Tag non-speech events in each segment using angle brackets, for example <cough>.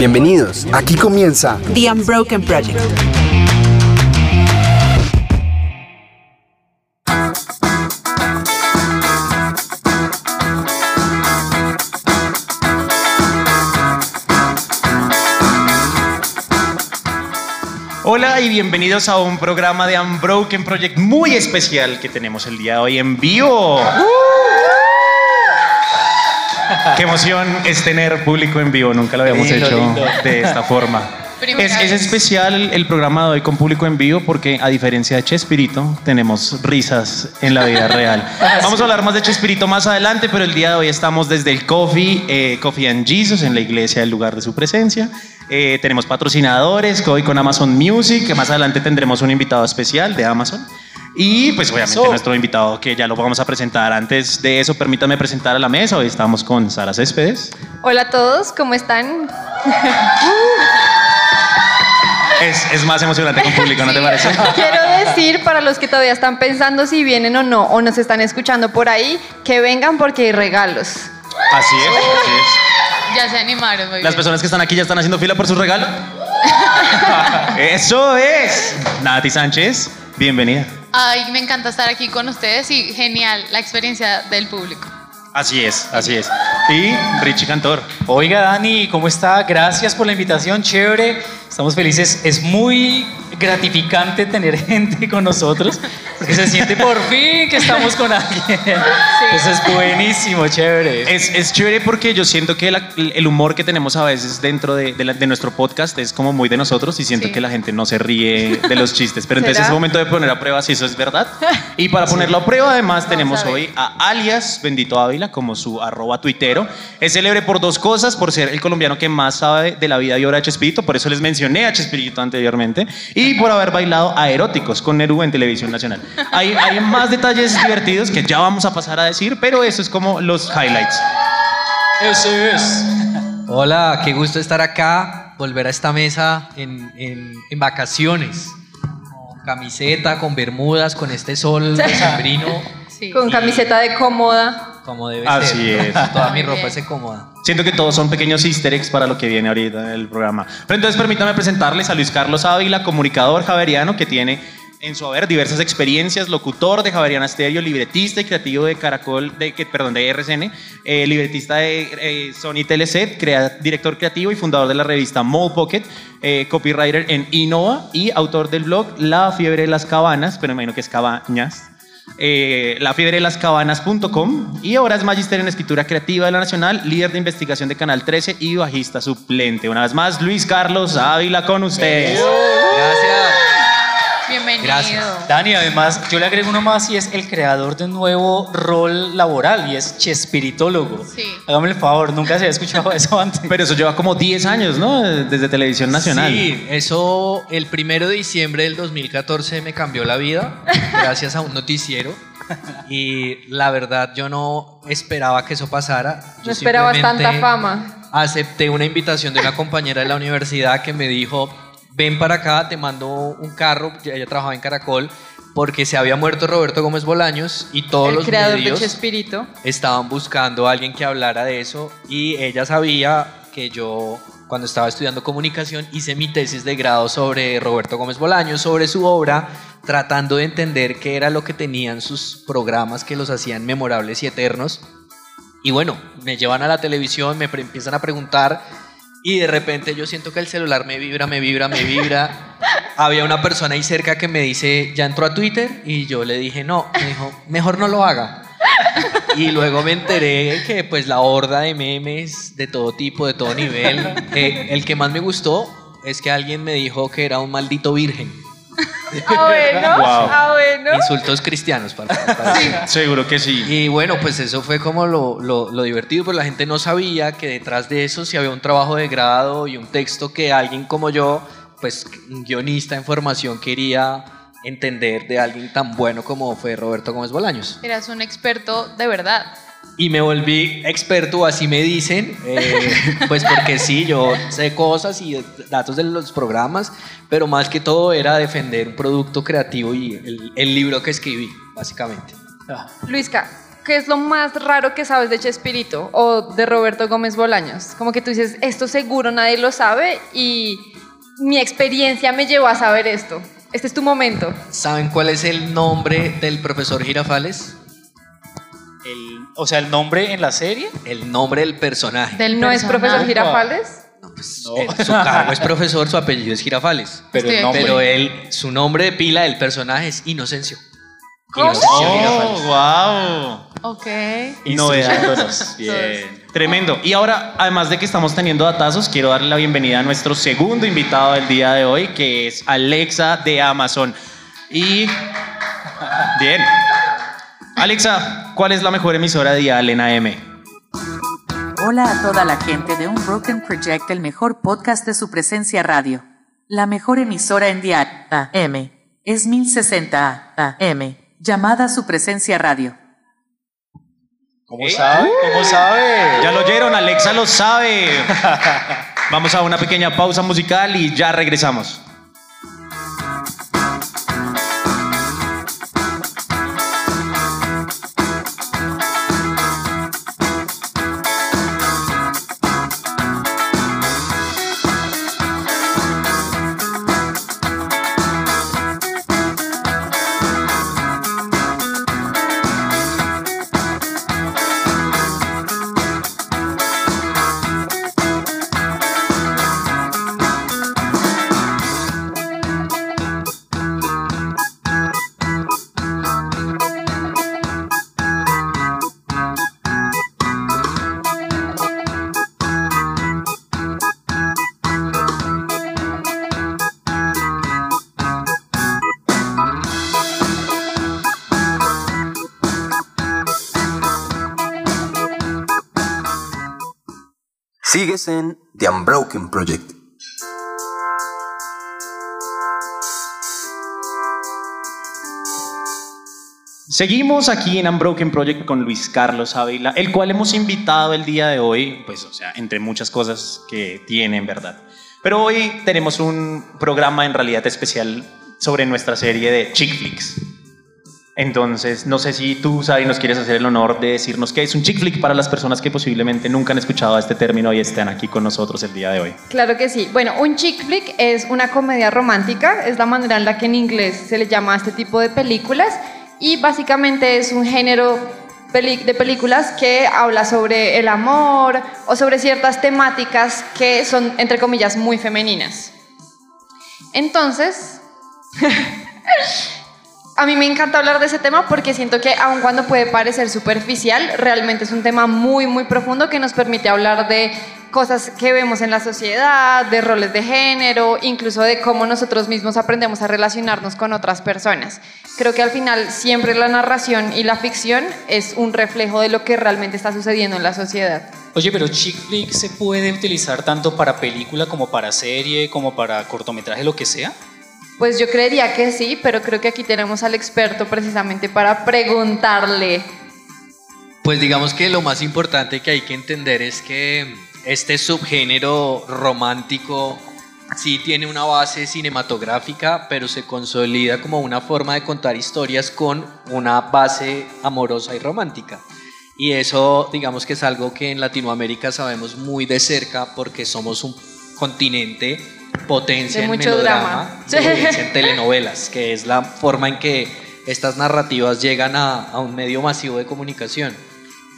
Bienvenidos, aquí comienza The Unbroken Project. Hola y bienvenidos a un programa de Unbroken Project muy especial que tenemos el día de hoy en vivo. <laughs> Qué emoción es tener público en vivo, nunca lo habíamos Lindo, hecho lindo. de esta forma. Es, es especial el programa de hoy con público en vivo porque a diferencia de Chespirito tenemos risas en la vida real. <laughs> Vamos a hablar más de Chespirito más adelante, pero el día de hoy estamos desde el Coffee, eh, Coffee and Jesus en la iglesia, el lugar de su presencia. Eh, tenemos patrocinadores, hoy con Amazon Music, que más adelante tendremos un invitado especial de Amazon. Y pues obviamente Eso. nuestro invitado que ya lo vamos a presentar. Antes de eso, permítanme presentar a la mesa. Hoy estamos con Sara Céspedes. Hola a todos, ¿cómo están? <laughs> Es, es más emocionante con público, ¿no te parece? <laughs> Quiero decir para los que todavía están pensando si vienen o no, o nos están escuchando por ahí, que vengan porque hay regalos. Así es, así es. <laughs> Ya se animaron, muy Las bien. personas que están aquí ya están haciendo fila por su regalo. Eso es. Nati Sánchez, bienvenida. Ay, me encanta estar aquí con ustedes y genial la experiencia del público. Así es, así es. Y Richie Cantor. Oiga, Dani, ¿cómo está? Gracias por la invitación, chévere. Estamos felices. Es muy gratificante tener <laughs> gente con nosotros, porque se siente por fin que estamos con alguien. Eso es buenísimo, chévere. Es, es chévere porque yo siento que la- el humor que tenemos a veces dentro de, de la- de nuestro podcast es como muy de nosotros y siento Sí. que la gente no se ríe de los chistes. Pero entonces ¿Será? es momento de poner a prueba si eso es verdad. Y para ponerlo a prueba, además, tenemos a hoy a alias Bendito Ávila como su arroba tuitero. Es célebre por dos cosas, por ser el colombiano que más sabe de la vida y obra de Chespirito, por eso les mencioné a Chespirito anteriormente, y por haber bailado a eróticos con Neru en Televisión Nacional. Hay, hay más detalles divertidos que ya vamos a pasar a decir, pero eso es como los highlights. Eso es. Hola, qué gusto estar acá, volver a esta mesa en, en- en vacaciones. Con camiseta, con bermudas, con este sol decembrino, <laughs> Sí. Con camiseta de cómoda. como debe Así ser. es. Toda mi ropa es cómoda. Siento que todos son pequeños easter eggs para lo que viene ahorita en el programa. Pero entonces permítame presentarles a Luis Carlos Ávila, comunicador javeriano que tiene en su haber diversas experiencias, locutor de Javeriana Stereo, libretista y creativo de Caracol, de, que- perdón, de RCN, eh, libretista de eh, Sony Teleset, crea- director creativo y fundador de la revista Mole Pocket, eh, copywriter en Innova y autor del blog La Fiebre de las Cabanas, pero me imagino que es Cabañas, eh, lafiebrelaskabanas.com y ahora es magister en escritura creativa de la Nacional, líder de investigación de Canal 13 y bajista suplente. Una vez más, Luis Carlos Ávila con ustedes. Gracias. Bienvenido. Gracias. Dani, además, yo le agrego uno más y es el creador de un nuevo rol laboral y es chespiritólogo. Sí. Hágame el favor, nunca se había escuchado <laughs> eso antes. Pero eso lleva como 10 años, ¿no? Desde Televisión Nacional. Sí, eso el primero de diciembre del 2014 me cambió la vida, gracias a un noticiero. Y la verdad, yo no esperaba que eso pasara. Yo No esperabas tanta fama. acepté una invitación de una compañera de la universidad que me dijo, ven para acá, te mando un carro, ella trabajaba en Caracol, porque se había muerto Roberto Gómez Bolaños y todos el los creador medios de estaban buscando a alguien que hablara de eso y ella sabía que yo cuando estaba estudiando comunicación hice mi tesis de grado sobre Roberto Gómez Bolaños, sobre su obra, tratando de entender qué era lo que tenían sus programas que los hacían memorables y eternos. Y bueno, me llevan a la televisión, me empiezan a preguntar y de repente yo siento que el celular me vibra, me vibra, me vibra. Había una persona ahí cerca que me dice, ¿ya entró a Twitter? Y yo le dije, no. Me dijo, mejor no lo haga. Y luego me enteré que pues la horda de memes de todo tipo, de todo nivel, el que más me gustó es que alguien me dijo que era un maldito virgen. Ah, bueno. <laughs> Wow. Ah, bueno. Insultos cristianos para, para- Seguro que sí. y bueno, pues eso fue como lo, lo- lo divertido, pero la gente no sabía que detrás de eso sí había un trabajo de grado y un texto que alguien como yo, pues un guionista en formación, quería entender de alguien tan bueno como fue Roberto Gómez Bolaños. Eras un experto de verdad. Y me volví experto, así me dicen, eh, <laughs> pues porque sí, yo sé cosas y datos de los programas, pero más que todo era defender un producto creativo y el, el libro que escribí, básicamente. Luisca, ¿qué es lo más raro que sabes de Chespirito o de Roberto Gómez Bolaños? Como que tú dices, esto seguro nadie lo sabe y mi experiencia me llevó a saber esto. Este es tu momento. ¿Saben cuál es el nombre del profesor Girafales? El- o sea, el nombre en la serie. El nombre del personaje. Del ¿No es profesor. Girafales? No, pues, No. él- su cargo es profesor, su apellido es Girafales. <laughs> Pero el nombre. Pero él, su nombre de pila del personaje es Inocencio. ¿Cómo? Inocencio Girafales. Oh, wow. Ok. Instruyéndonos. <laughs> Bien. Tremendo. Y ahora, además de que estamos teniendo datazos, quiero darle la bienvenida a nuestro segundo invitado del día de hoy, que es Alexa de Amazon. Y. Bien. Alexa, ¿cuál es la mejor emisora de Dial en AM? Hola a toda la gente de Unbroken Project, el mejor podcast de su presencia radio. La mejor emisora en dial AM es 1060 AM, llamada su presencia radio. ¿Cómo sabe? ¿Cómo sabe? Ya lo oyeron, Alexa lo sabe. <laughs> Vamos a una pequeña pausa musical y ya regresamos. Sigues en The Unbroken Project. Seguimos aquí en Unbroken Project con Luis Carlos Ávila, el cual hemos invitado el día de hoy, pues, o sea, entre muchas cosas que tiene en verdad. Pero hoy tenemos un programa en realidad especial sobre nuestra serie de chick flicks. Entonces, no sé si tú, Sari, nos quieres hacer el honor de decirnos qué es un chick flick para las personas que posiblemente nunca han escuchado este término y estén aquí con nosotros el día de hoy. Claro que sí. Bueno, un chick flick es una comedia romántica, es la manera en la que en inglés se le llama a este tipo de películas y básicamente es un género de películas que habla sobre el amor o sobre ciertas temáticas que son, entre comillas, muy femeninas. Entonces, <laughs> a mí me encanta hablar de ese tema porque siento que aun cuando puede parecer superficial, realmente es un tema muy, muy profundo que nos permite hablar de cosas que vemos en la sociedad, de roles de género, incluso de cómo nosotros mismos aprendemos a relacionarnos con otras personas. Creo que al final siempre la narración y la ficción es un reflejo de lo que realmente está sucediendo en la sociedad. Oye, pero chick flick se puede utilizar tanto para película como para serie, como para cortometraje, lo que sea. Pues yo creería que sí, pero creo que aquí tenemos al experto precisamente para preguntarle. Pues digamos que lo más importante que hay que entender es que este subgénero romántico sí tiene una base cinematográfica, pero se consolida como una forma de contar historias con una base amorosa y romántica. Y eso digamos que es algo que en Latinoamérica sabemos muy de cerca porque somos un continente potencia De en mucho melodrama, drama. potencia en telenovelas, que es la forma en que estas narrativas llegan a, a un medio masivo de comunicación.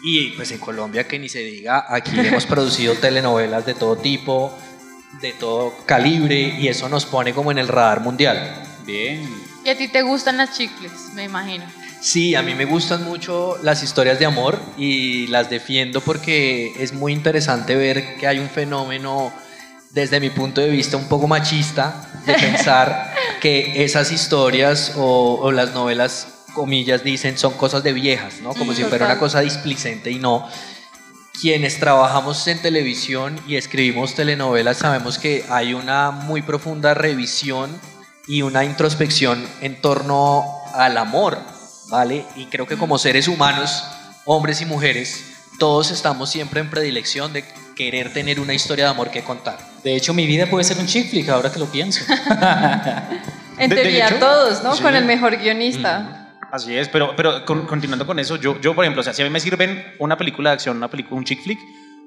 Y pues en Colombia, que ni se diga, aquí <laughs> hemos producido telenovelas de todo tipo, de todo calibre, y eso nos pone como en el radar mundial. Bien. ¿Y a ti te gustan las chick flicks? Me imagino. Sí, a mí me gustan mucho las historias de amor y las defiendo porque es muy interesante ver que hay un fenómeno desde mi punto de vista un poco machista de pensar <laughs> que esas historias o, o las novelas, comillas, dicen son cosas de viejas, ¿no? Como Mm, si fuera una total. cosa displicente y no. Quienes trabajamos en televisión y escribimos telenovelas sabemos que hay una muy profunda revisión y una introspección en torno al amor, ¿vale? Y creo que como seres humanos, hombres y mujeres, todos estamos siempre en predilección de querer tener una historia de amor que contar. De hecho, mi vida puede ser un chick flick ahora que lo pienso. <laughs> En De- de teoría hecho, todos, ¿no? sí. Con el mejor guionista. Así es, pero, pero con- continuando con eso, yo, yo, por ejemplo, o sea, si a mí me sirven una película de acción, una película, un chick flick,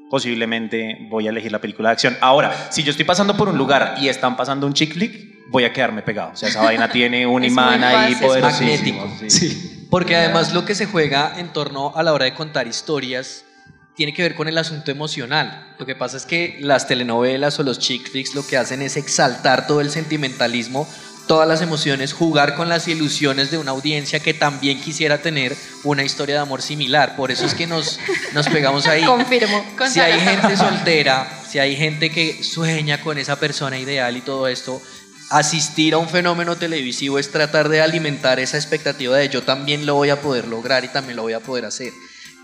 posiblemente voy a elegir la película de acción. Ahora, si yo estoy pasando por un lugar y están pasando un chick flick, voy a quedarme pegado. O sea, esa vaina tiene un <laughs> Es imán muy ahí poderosísimo. magnético. sí. Porque además lo que se juega en torno a la hora de contar historias tiene que ver con el asunto emocional. Lo que pasa es que las telenovelas o los chick flicks lo que hacen es exaltar todo el sentimentalismo, todas las emociones, jugar con las ilusiones de una audiencia que también quisiera tener una historia de amor similar. Por eso es que nos, nos pegamos ahí. <laughs> Confirmo. Con Si hay gente soltera, si hay gente que sueña con esa persona ideal y todo esto, asistir a un fenómeno televisivo es tratar de alimentar esa expectativa de yo también lo voy a poder lograr y también lo voy a poder hacer.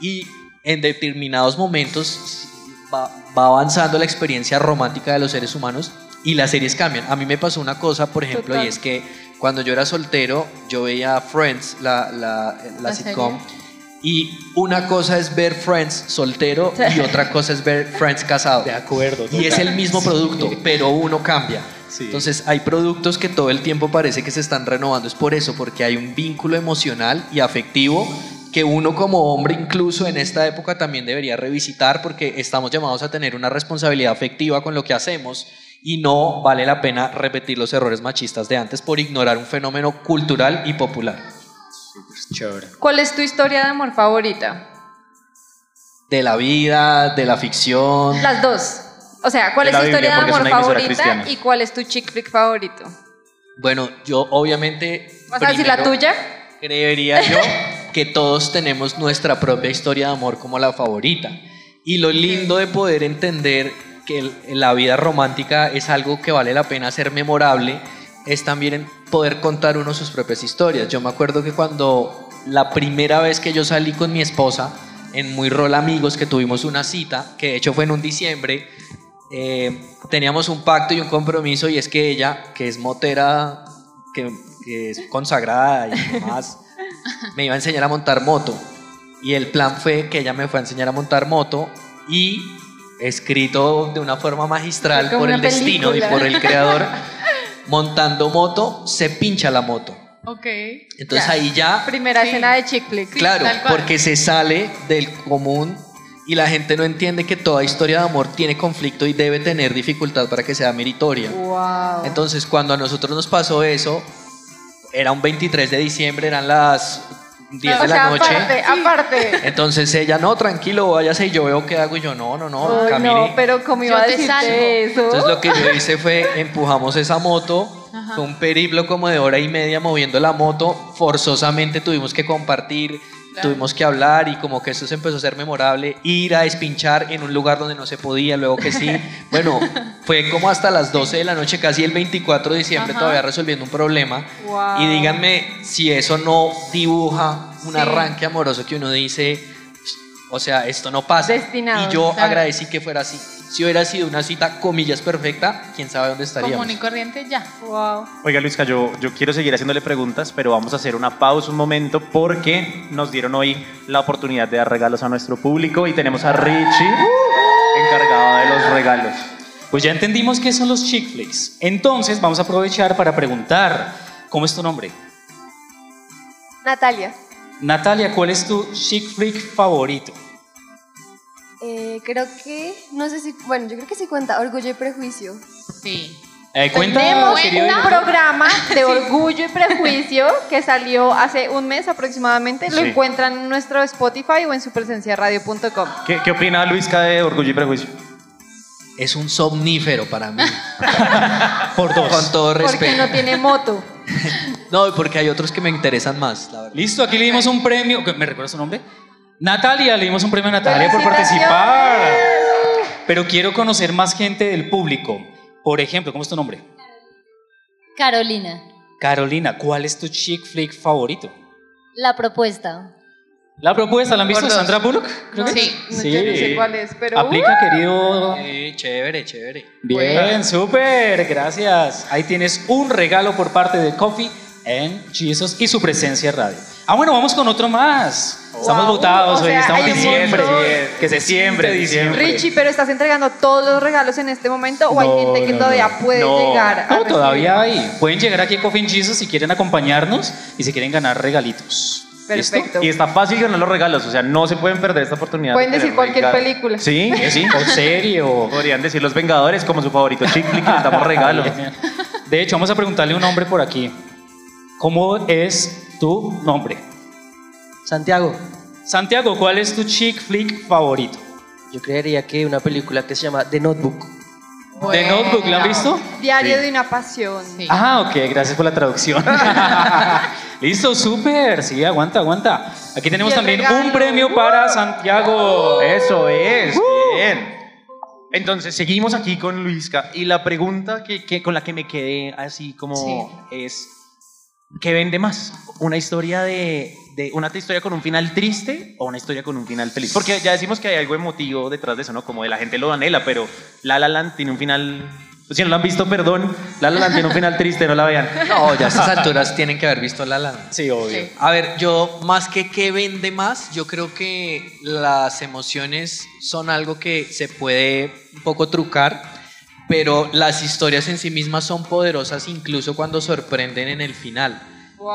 Y en determinados momentos va, va avanzando la experiencia romántica de los seres humanos y las series cambian. A mí me pasó una cosa, por ejemplo, Total. y es que cuando yo era soltero, yo veía Friends, la, la, la La sitcom, serie. y una cosa es ver Friends soltero y otra cosa es ver Friends casado. De acuerdo. Y es total. el mismo producto, pero uno cambia. Sí. Entonces hay productos que todo el tiempo parece que se están renovando. Es por eso, porque hay un vínculo emocional y afectivo que uno como hombre incluso en esta época también debería revisitar porque estamos llamados a tener una responsabilidad afectiva con lo que hacemos y no vale la pena repetir los errores machistas de antes por ignorar un fenómeno cultural y popular. Chévere. ¿Cuál es tu historia de amor favorita? De la vida, de la ficción. Las dos. O sea, ¿cuál De es tu historia Biblia, de amor favorita cristiana. y cuál es tu chick flick favorito? Bueno, yo obviamente... ¿Vas a decir la tuya? Creería yo <laughs> que todos tenemos nuestra propia historia de amor como la favorita. Y lo lindo de poder entender que la vida romántica es algo que vale la pena ser memorable es también poder contar uno sus propias historias. Yo me acuerdo que cuando la primera vez que yo salí con mi esposa en Muy Rol Amigos, que tuvimos una cita, que de hecho fue en un diciembre, eh, teníamos un pacto y un compromiso y es que ella, que es motera, que, que es consagrada y demás, <laughs> me iba a enseñar a montar moto. Y el plan fue que ella me fue a enseñar a montar moto y escrito de una forma magistral por el destino y por el creador, <laughs> montando moto, se pincha la moto. Ok. Entonces Ya. ahí ya Primera Sí. escena de chick flick. Claro, porque se sale del común y la gente no entiende que toda historia de amor tiene conflicto y debe tener dificultad para que sea meritoria. Wow. Entonces, cuando a nosotros nos pasó eso, era un 23 de diciembre, eran las 10 o de la sea, noche. aparte, aparte. Entonces ella, no, tranquilo, váyase y yo veo qué hago y yo, no, no, no, Ay, camine. no, pero ¿cómo iba Yo a salvo. eso? Entonces lo que yo hice fue empujamos esa moto, Ajá. fue un periplo como de hora y media moviendo la moto, forzosamente tuvimos que compartir, Claro. tuvimos que hablar y como que eso se empezó a ser memorable, ir a despinchar en un lugar donde no se podía, luego que sí. <laughs> Bueno, fue como hasta las 12 de la noche, casi el 24 de diciembre, Ajá. todavía resolviendo un problema. Wow. Y díganme si eso no dibuja un Sí. arranque amoroso que uno dice, o sea, esto no pasa. Destinado, y yo claro. agradecí que fuera así. Si hubiera sido una cita, comillas, perfecta, quién sabe dónde estaríamos. Común y corriente, ya. Wow. Oiga, Luisca, yo, yo quiero seguir haciéndole preguntas, pero vamos a hacer una pausa un momento porque nos dieron hoy la oportunidad de dar regalos a nuestro público y tenemos a Richie encargado de los regalos. Pues ya entendimos qué son los chick flicks. Entonces vamos a aprovechar para preguntar, ¿cómo es tu nombre? Natalia, Natalia, ¿cuál es tu chick flick favorito? Eh, creo que, no sé si, bueno, yo creo que sí cuenta Orgullo y Prejuicio. Sí. Eh, cuenta, Tenemos un programa <laughs> de orgullo y prejuicio que salió hace un mes aproximadamente. Lo Sí. encuentran en nuestro Spotify o en supersenciaradio.com. ¿Qué, qué opina Luisca de Orgullo y Prejuicio? Es un somnífero para mí, <laughs> Por dos. con todo Porque respeto. no tiene moto. <laughs> No, porque hay otros que me interesan más, la verdad. Listo, aquí le dimos un premio. ¿Me recuerda su nombre? Natalia, le dimos un premio a Natalia por participar. Pero quiero conocer más gente del público. Por ejemplo, ¿cómo es tu nombre? Carolina, Carolina, ¿cuál es tu chick flick favorito? la propuesta. La propuesta, ¿la han visto? Por dos. Sandra Bullock. creo que Sí. No, yo no sé cuál es, pero. Aplica, querido. Sí, chévere, chévere. Bien, súper, gracias. Ahí tienes un regalo por parte de Coffee en Jesus y su presencia radio. Ah, bueno, vamos con otro más. Estamos Wow. votados O hoy, sea, estamos hay diciembre. Que se siempre, diciembre. Richie, pero ¿estás entregando todos los regalos en este momento o hay No, gente que no, todavía no. puede No, llegar a No, recibir? todavía hay. Pueden llegar aquí a Coffee and Jesus si quieren acompañarnos y si quieren ganar regalitos. ¿Listo? Perfecto. Y está fácil ganar los regalos, o sea, no se pueden perder esta oportunidad. Pueden de decir cualquier regalos. película. Sí, sí. O <laughs> serie o... Podrían decir Los Vengadores como su favorito chick flick y les damos regalos. <laughs> De hecho, vamos a preguntarle a un hombre por aquí. ¿Cómo es tu nombre? Santiago, Santiago, ¿cuál es tu chick flick favorito? yo creería que una película que se llama The Notebook. ¿The Notebook la han visto? Diario Sí. de una pasión. Ah, ok, gracias por la traducción. <laughs> Listo, súper. Sí, aguanta, aguanta. Aquí tenemos también regalo. un premio para Santiago. Eso es, Uh. bien. Entonces, seguimos aquí con Luisca. Y la pregunta que, que- con la que me quedé así como es, ¿qué vende más? ¿Una historia de, de una historia con un final triste o una historia con un final feliz? Porque ya decimos que hay algo emotivo detrás de eso, ¿no? Como de la gente lo anhela, pero La La Land tiene un final... Si no lo han visto, perdón, La La Land tiene un final triste, no la vean. <laughs> No, ya a estas alturas tienen que haber visto La La Land. Sí, obvio. A ver, yo más que qué vende más, yo creo que las emociones son algo que se puede un poco trucar, pero las historias en sí mismas son poderosas incluso cuando sorprenden en el final.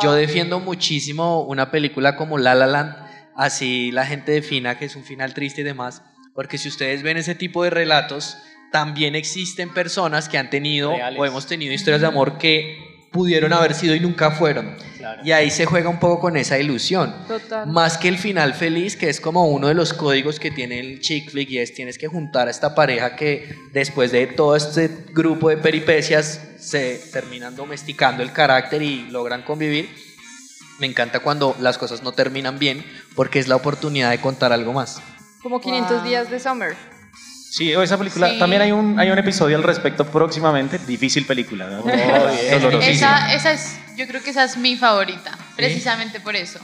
Yo defiendo muchísimo una película como La La Land, así la gente defina que es un final triste y demás, porque si ustedes ven ese tipo de relatos, también existen personas que han tenido Reales. o hemos tenido historias de amor que pudieron haber sido y nunca fueron. Claro. Y ahí se juega un poco con esa ilusión. Total. Más que el final feliz, que es como uno de los códigos que tiene el chick flick y es tienes que juntar a esta pareja que después de todo este grupo de peripecias se terminan domesticando el carácter y logran convivir. Me encanta cuando las cosas no terminan bien porque es la oportunidad de contar algo más. Como 500 días de summer. Sí, esa película, Sí. también hay un, hay un episodio al respecto próximamente. Difícil película, ¿no? <laughs> <laughs> Dolorosísima. Esa, esa es, yo creo que esa es mi favorita, precisamente por eso.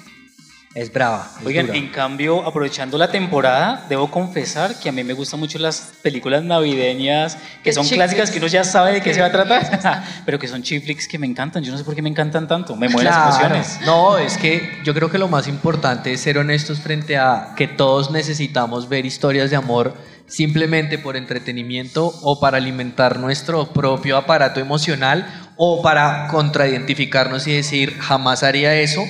Es brava. es Oigan, dura. en cambio, aprovechando la temporada, debo confesar que a mí me gustan mucho las películas navideñas, que son clásicas que uno ya sabe de qué se va a tratar, <laughs> pero que son chick flicks que me encantan. Yo no sé por qué me encantan tanto. Me mueven Claro. las emociones. No, es que yo creo que lo más importante es ser honestos frente a que todos necesitamos ver historias de amor simplemente por entretenimiento o para alimentar nuestro propio aparato emocional o para contraidentificarnos y decir jamás haría eso,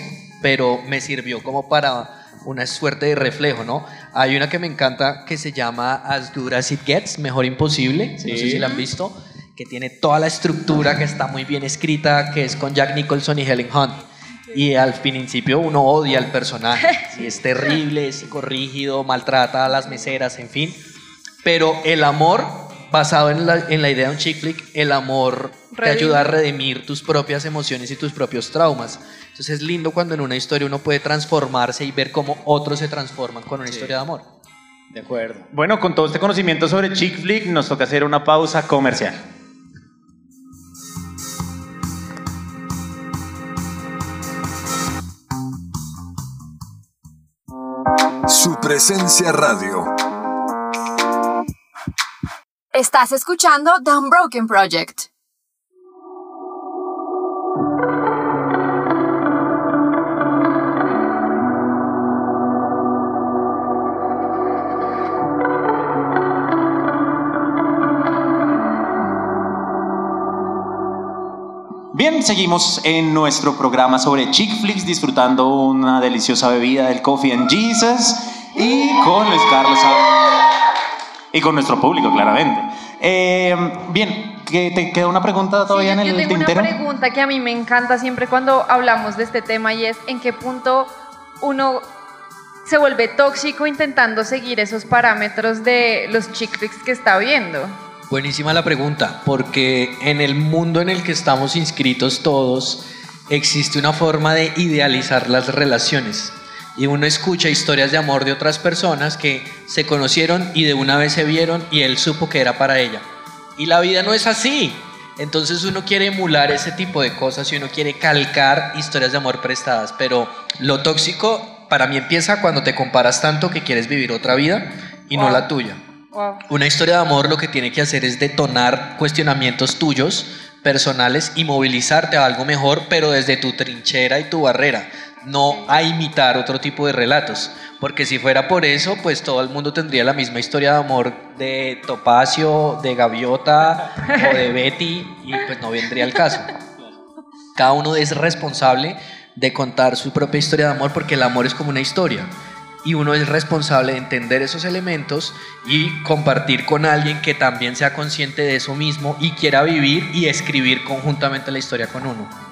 pero me sirvió como para una suerte de reflejo, ¿no? Hay una que me encanta que se llama As Good As It Gets, Mejor Imposible, no sé Sí. si la han visto, que tiene toda la estructura, que está muy bien escrita, que es con Jack Nicholson y Helen Hunt. Y al principio uno odia al personaje, <laughs> y es terrible, es psicorrígido, maltrata a las meseras, en fin. Pero el amor, basado en la, en la idea de un chick flick, el amor te Redime. ayuda a redimir tus propias emociones y tus propios traumas. Entonces es lindo cuando en una historia uno puede transformarse y ver cómo otros se transforman con una historia de amor. De acuerdo. Bueno, con todo este conocimiento sobre chick flick, nos toca hacer una pausa comercial. Su presencia radio. Estás escuchando The Unbroken Project. Bien, seguimos en nuestro programa sobre chick flicks, disfrutando una deliciosa bebida del Coffee and Jesus y con Luis Carlos y con nuestro público, claramente. Eh, bien, ¿que ¿te queda una pregunta todavía en Yo el tengo tintero? una pregunta que a mí me encanta siempre cuando hablamos de este tema y es en qué punto uno se vuelve tóxico intentando seguir esos parámetros de los chick flicks que está viendo. Buenísima la pregunta, porque en el mundo en el que estamos inscritos todos, existe una forma de idealizar las relaciones. Y uno escucha historias de amor de otras personas que se conocieron y de una vez se vieron y él supo que era para ella. Y la vida no es así. Entonces uno quiere emular ese tipo de cosas y uno quiere calcar historias de amor prestadas. Pero lo tóxico para mí empieza cuando te comparas tanto que quieres vivir otra vida y no la tuya. Wow. Una historia de amor lo que tiene que hacer es detonar cuestionamientos tuyos, personales, y movilizarte a algo mejor, pero desde tu trinchera y tu barrera. No a imitar otro tipo de relatos. Porque si fuera por eso, pues todo el mundo tendría la misma historia de amor de Topacio, de Gaviota o de <laughs> Betty y pues no vendría el caso. Cada uno es responsable de contar su propia historia de amor porque el amor es como una historia y uno es responsable de entender esos elementos y compartir con alguien que también sea consciente de eso mismo y quiera vivir y escribir conjuntamente la historia con uno.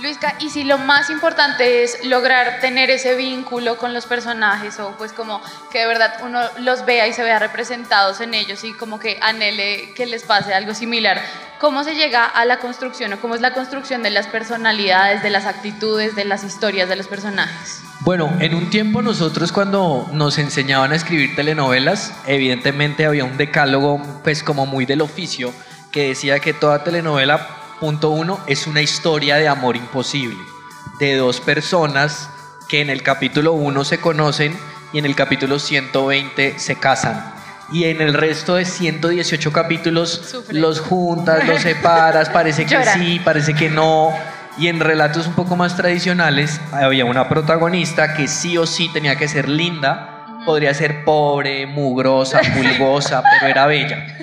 Luisca, y si lo más importante es lograr tener ese vínculo con los personajes o pues como que de verdad uno los vea y se vea representados en ellos y como que anhele que les pase algo similar, ¿cómo se llega a la construcción o cómo es la construcción de las personalidades, de las actitudes, de las historias de los personajes? Bueno, en un tiempo nosotros cuando nos enseñaban a escribir telenovelas, evidentemente había un decálogo pues como muy del oficio que decía que toda telenovela Punto uno, es una historia de amor imposible, de dos personas que en el capítulo 1 se conocen y en el capítulo 120 se casan. Y en el resto de 118 capítulos los juntas, los separas, parece que sí, parece que no. Y en relatos un poco más tradicionales había una protagonista que sí o sí tenía que ser linda, podría ser pobre, mugrosa, pulgosa, pero era bella.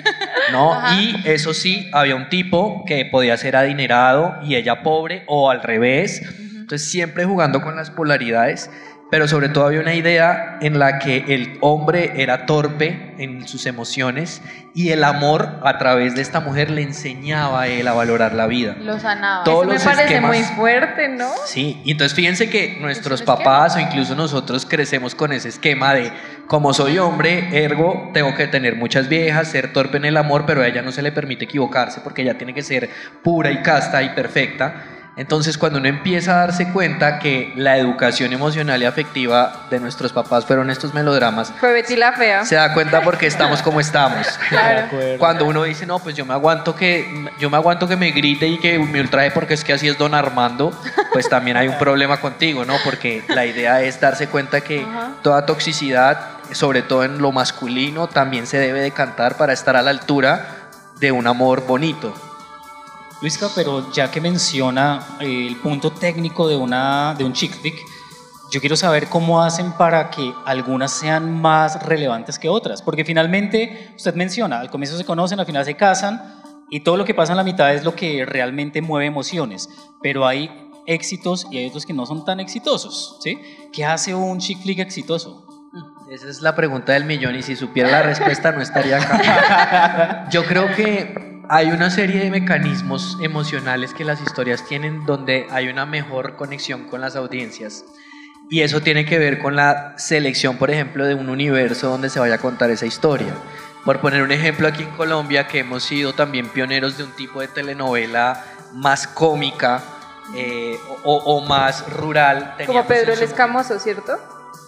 ¿No? Y eso sí, había un tipo que podía ser adinerado y ella pobre o al revés. Entonces siempre jugando con las polaridades pero sobre todo había una idea en la que el hombre era torpe en sus emociones y el amor a través de esta mujer le enseñaba a él a valorar la vida. Lo sanaba. Eso me parece muy fuerte, ¿no? Sí, y entonces fíjense que nuestros papás o incluso nosotros crecemos con ese esquema de como soy hombre, ergo tengo que tener muchas viejas, ser torpe en el amor, pero a ella no se le permite equivocarse porque ella tiene que ser pura y casta y perfecta. Entonces, cuando uno empieza a darse cuenta que la educación emocional y afectiva de nuestros papás fueron estos melodramas, fue Betty la fea. Se da cuenta porque estamos como estamos. <laughs> Cuando uno dice, "No, pues yo me aguanto que yo me aguanto que me grite y que me ultraje porque es que así es Don Armando", pues también hay un problema contigo, ¿no? Porque la idea es darse cuenta que toda toxicidad, sobre todo en lo masculino, también se debe decantar para estar a la altura de un amor bonito. Luisca, pero ya que menciona eh, el punto técnico de, una, de un chick flick, yo quiero saber cómo hacen para que algunas sean más relevantes que otras. Porque finalmente, usted menciona, al comienzo se conocen, al final se casan, y todo lo que pasa en la mitad es lo que realmente mueve emociones. Pero hay éxitos y hay otros que no son tan exitosos. ¿sí? ¿Qué hace un chick flick exitoso? Esa es la pregunta del millón y si supiera la respuesta no estaría acá. <laughs> Yo creo que hay una serie de mecanismos emocionales que las historias tienen donde hay una mejor conexión con las audiencias. Y eso tiene que ver con la selección, por ejemplo, de un universo donde se vaya a contar esa historia. Por poner un ejemplo aquí en Colombia, que hemos sido también pioneros de un tipo de telenovela más cómica eh, o, más rural. Como Pedro el Escamoso, ¿cierto?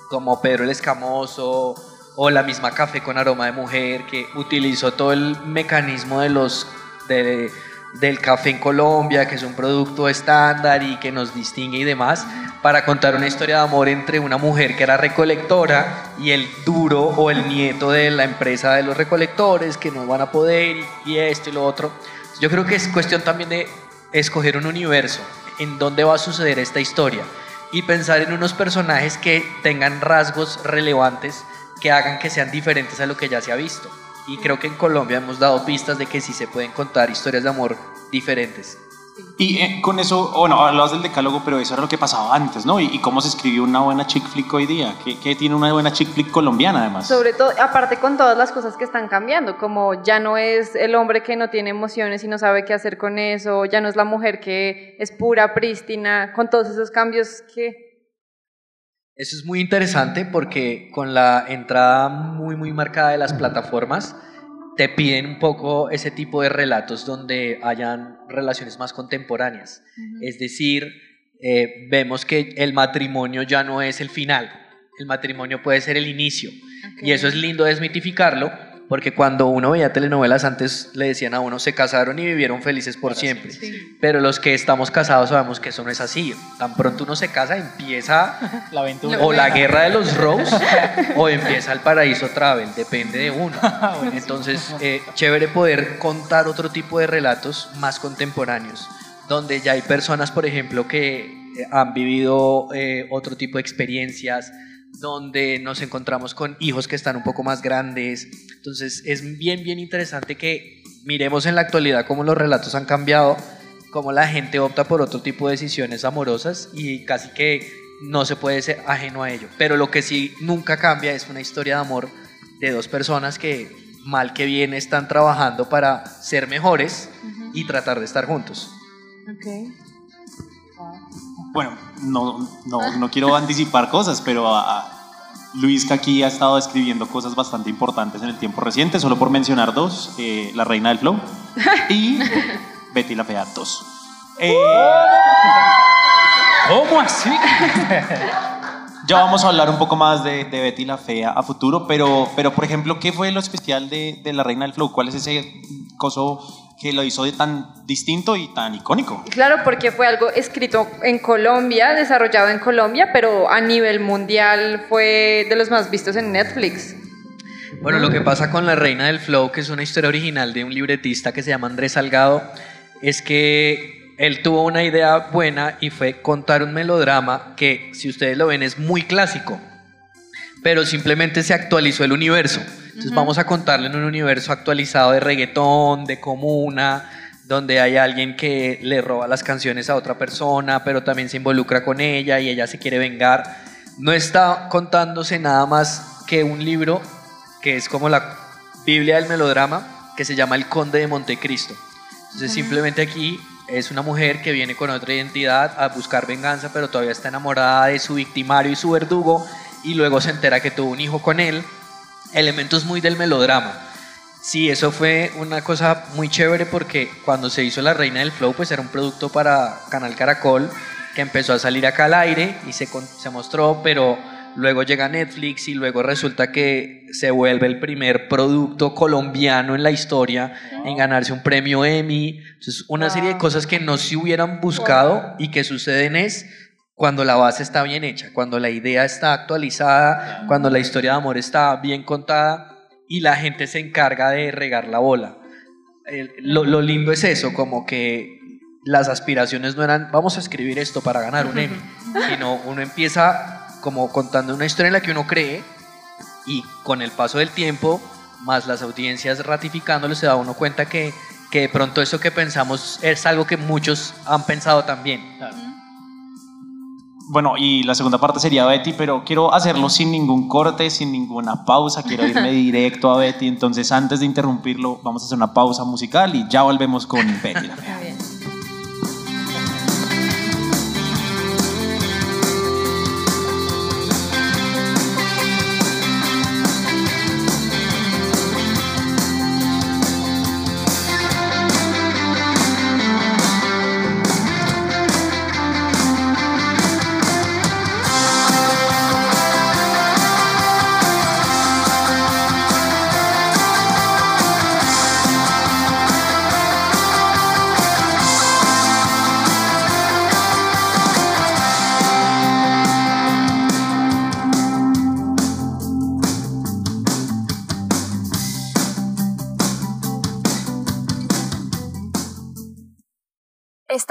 Como Pedro el Escamoso, o la misma café con aroma de mujer que utilizó todo el mecanismo de los del café en Colombia, que es un producto estándar y que nos distingue y demás, para contar una historia de amor entre una mujer que era recolectora y el duro o el nieto de la empresa de los recolectores que no van a poder y, y esto y lo otro. Yo creo que es cuestión también de escoger un universo en donde va a suceder esta historia y pensar en unos personajes que tengan rasgos relevantes que hagan que sean diferentes a lo que ya se ha visto. Y creo que en Colombia hemos dado pistas de que sí se pueden contar historias de amor diferentes. Y eh, con eso, bueno, hablabas del decálogo, pero eso era lo que pasaba antes, ¿no? Y, cómo se escribió una buena chick flick hoy día. ¿Qué, ¿Qué, tiene una buena chick flick colombiana, además? Sobre todo, aparte con todas las cosas que están cambiando, como ya no es el hombre que no tiene emociones y no sabe qué hacer con eso, ya no es la mujer que es pura, prístina, con todos esos cambios que eso es muy interesante porque con la entrada muy, muy marcada de las plataformas, te piden un poco ese tipo de relatos donde hayan relaciones más contemporáneas. Es decir, eh, vemos que el matrimonio ya no es el final, el matrimonio puede ser el inicio. Y eso es lindo desmitificarlo porque cuando uno veía telenovelas antes le decían a uno se casaron y vivieron felices por siempre. Pero los que estamos casados sabemos que eso no es así. Tan pronto uno se casa empieza <laughs> la aventura. O la guerra de los Rose o empieza el paraíso travel, depende de uno. <laughs> Entonces, eh, chévere poder contar otro tipo de relatos más contemporáneos, donde ya hay personas, por ejemplo, que eh, han vivido eh, otro tipo de experiencias, donde nos encontramos con hijos que están un poco más grandes. Entonces es bien, bien interesante que miremos en la actualidad cómo los relatos han cambiado, cómo la gente opta por otro tipo de decisiones amorosas y casi que no se puede ser ajeno a ello. Pero lo que sí nunca cambia es una historia de amor de dos personas que mal que bien están trabajando para ser mejores y tratar de estar juntos. Bueno, no, no, no quiero anticipar cosas, pero a, a Luis que aquí ha estado escribiendo cosas bastante importantes en el tiempo reciente, solo por mencionar dos, eh, La Reina del Flow <laughs> y Betty la Fea 2. Eh, <laughs> ¿Cómo así? ya vamos a hablar un poco más de, de Betty la Fea a futuro, pero, pero por ejemplo, ¿qué fue lo especial de, de La Reina del Flow? ¿Cuál es ese coso que lo hizo de tan distinto y tan icónico? Claro, porque fue algo escrito en Colombia, desarrollado en Colombia, pero a nivel mundial fue de los más vistos en Netflix. Bueno, lo que pasa con La Reina del Flow, que es una historia original de un libretista que se llama Andrés Salgado, es que él tuvo una idea buena y fue contar un melodrama que, si ustedes lo ven, es muy clásico, pero simplemente se actualizó el universo. Entonces vamos a contarle en un universo actualizado de reggaetón, de comuna, donde hay alguien que le roba las canciones a otra persona, pero también se involucra con ella y ella se quiere vengar. No está contándose nada más que un libro que es como la Biblia del melodrama, que se llama El Conde de Montecristo. Entonces simplemente aquí es una mujer que viene con otra identidad a buscar venganza, pero todavía está enamorada de su victimario y su verdugo, y luego se entera que tuvo un hijo con él. Elementos muy del melodrama. Sí, eso fue una cosa muy chévere porque cuando se hizo La Reina del Flow, pues era un producto para Canal Caracol que empezó a salir acá al aire y se, se mostró, pero luego llega Netflix y luego resulta que se vuelve el primer producto colombiano en la historia en ganarse un premio Emmy. Entonces, una serie de cosas que no se hubieran buscado y que suceden es cuando la base está bien hecha, cuando la idea está actualizada, cuando la historia de amor está bien contada y la gente se encarga de regar la bola. El- lo, lo lindo es eso, como que las aspiraciones no eran vamos a escribir esto para ganar un Emmy, <laughs> sino uno empieza como contando una historia en la que uno cree y con el paso del tiempo, más las audiencias ratificándolo, se da uno cuenta que, que de pronto eso que pensamos es algo que muchos han pensado también. Bueno, y la segunda parte sería Betty, pero quiero hacerlo sin ningún corte, sin ninguna pausa. Quiero irme directo a Betty. Entonces, antes de interrumpirlo, vamos a hacer una pausa musical y ya volvemos con Betty. Fea.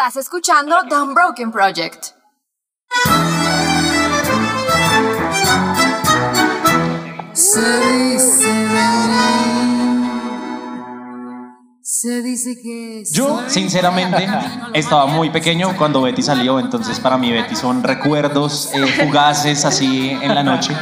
Estás escuchando The Unbroken Project. Se dice se que Yo, sinceramente, estaba muy pequeño cuando Betty salió, entonces para mí Betty son recuerdos eh, fugaces así en la noche.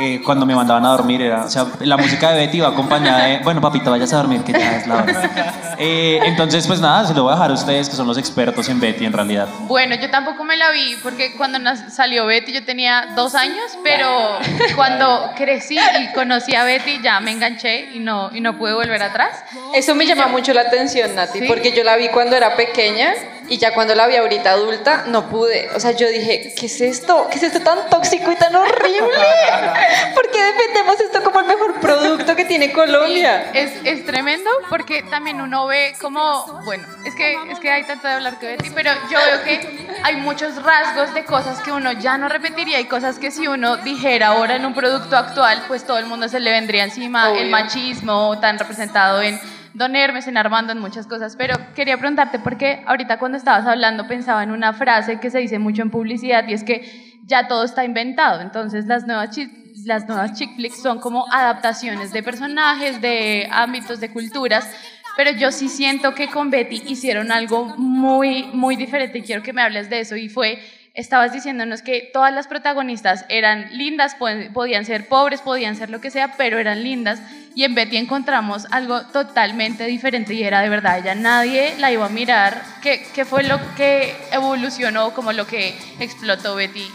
Eh, cuando me mandaban a dormir era, o sea, la música de Betty va acompañada de, bueno, papito, vayas a dormir, que ya es la hora. Eh, entonces, pues nada, se lo voy a dejar a ustedes, que son los expertos en Betty en realidad. Bueno, yo tampoco me la vi porque cuando salió Betty yo tenía dos años, pero cuando crecí y conocí a Betty ya me enganché y no, y no pude volver atrás. Eso me llama mucho la atención, Nati, ¿Sí? porque yo la vi cuando era pequeña y ya cuando la vi ahorita adulta no pude. O sea, yo dije, ¿qué es esto? ¿Qué es esto tan tóxico y tan horrible? <laughs> ¿Por qué defendemos esto como el mejor producto que tiene Colombia? Es, es tremendo porque también uno ve como, bueno, es que, es que hay tanto de hablar que Betty, pero yo veo que hay muchos rasgos de cosas que uno ya no repetiría y cosas que si uno dijera ahora en un producto actual, pues todo el mundo se le vendría encima, el machismo tan representado en Don Hermes, en Armando, en muchas cosas. Pero quería preguntarte, porque ahorita cuando estabas hablando pensaba en una frase que se dice mucho en publicidad y es que ya todo está inventado. Entonces las nuevas, las nuevas chick flicks son como adaptaciones de personajes, de ámbitos, de culturas. Pero yo sí siento que con Betty hicieron algo muy, muy diferente y quiero que me hables de eso. Y fue, estabas diciéndonos que todas las protagonistas eran lindas, podían ser pobres, podían ser lo que sea, pero eran lindas. Y en Betty encontramos algo totalmente diferente y era de verdad, ella nadie la iba a mirar. ¿Qué, qué fue lo que evolucionó, como lo que explotó Betty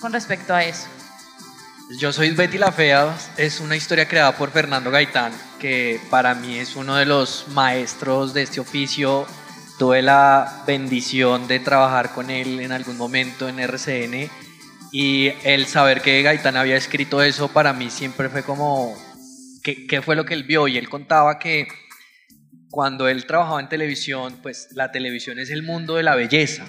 con respecto a eso? Yo soy Betty la Fea, es una historia creada por Fernando Gaitán, que para mí es uno de los maestros de este oficio. Tuve la bendición de trabajar con él en algún momento en RCN y el saber que Gaitán había escrito eso para mí siempre fue como, ¿qué, qué fue lo que él vio? Y él contaba que cuando él trabajaba en televisión, pues la televisión es el mundo de la belleza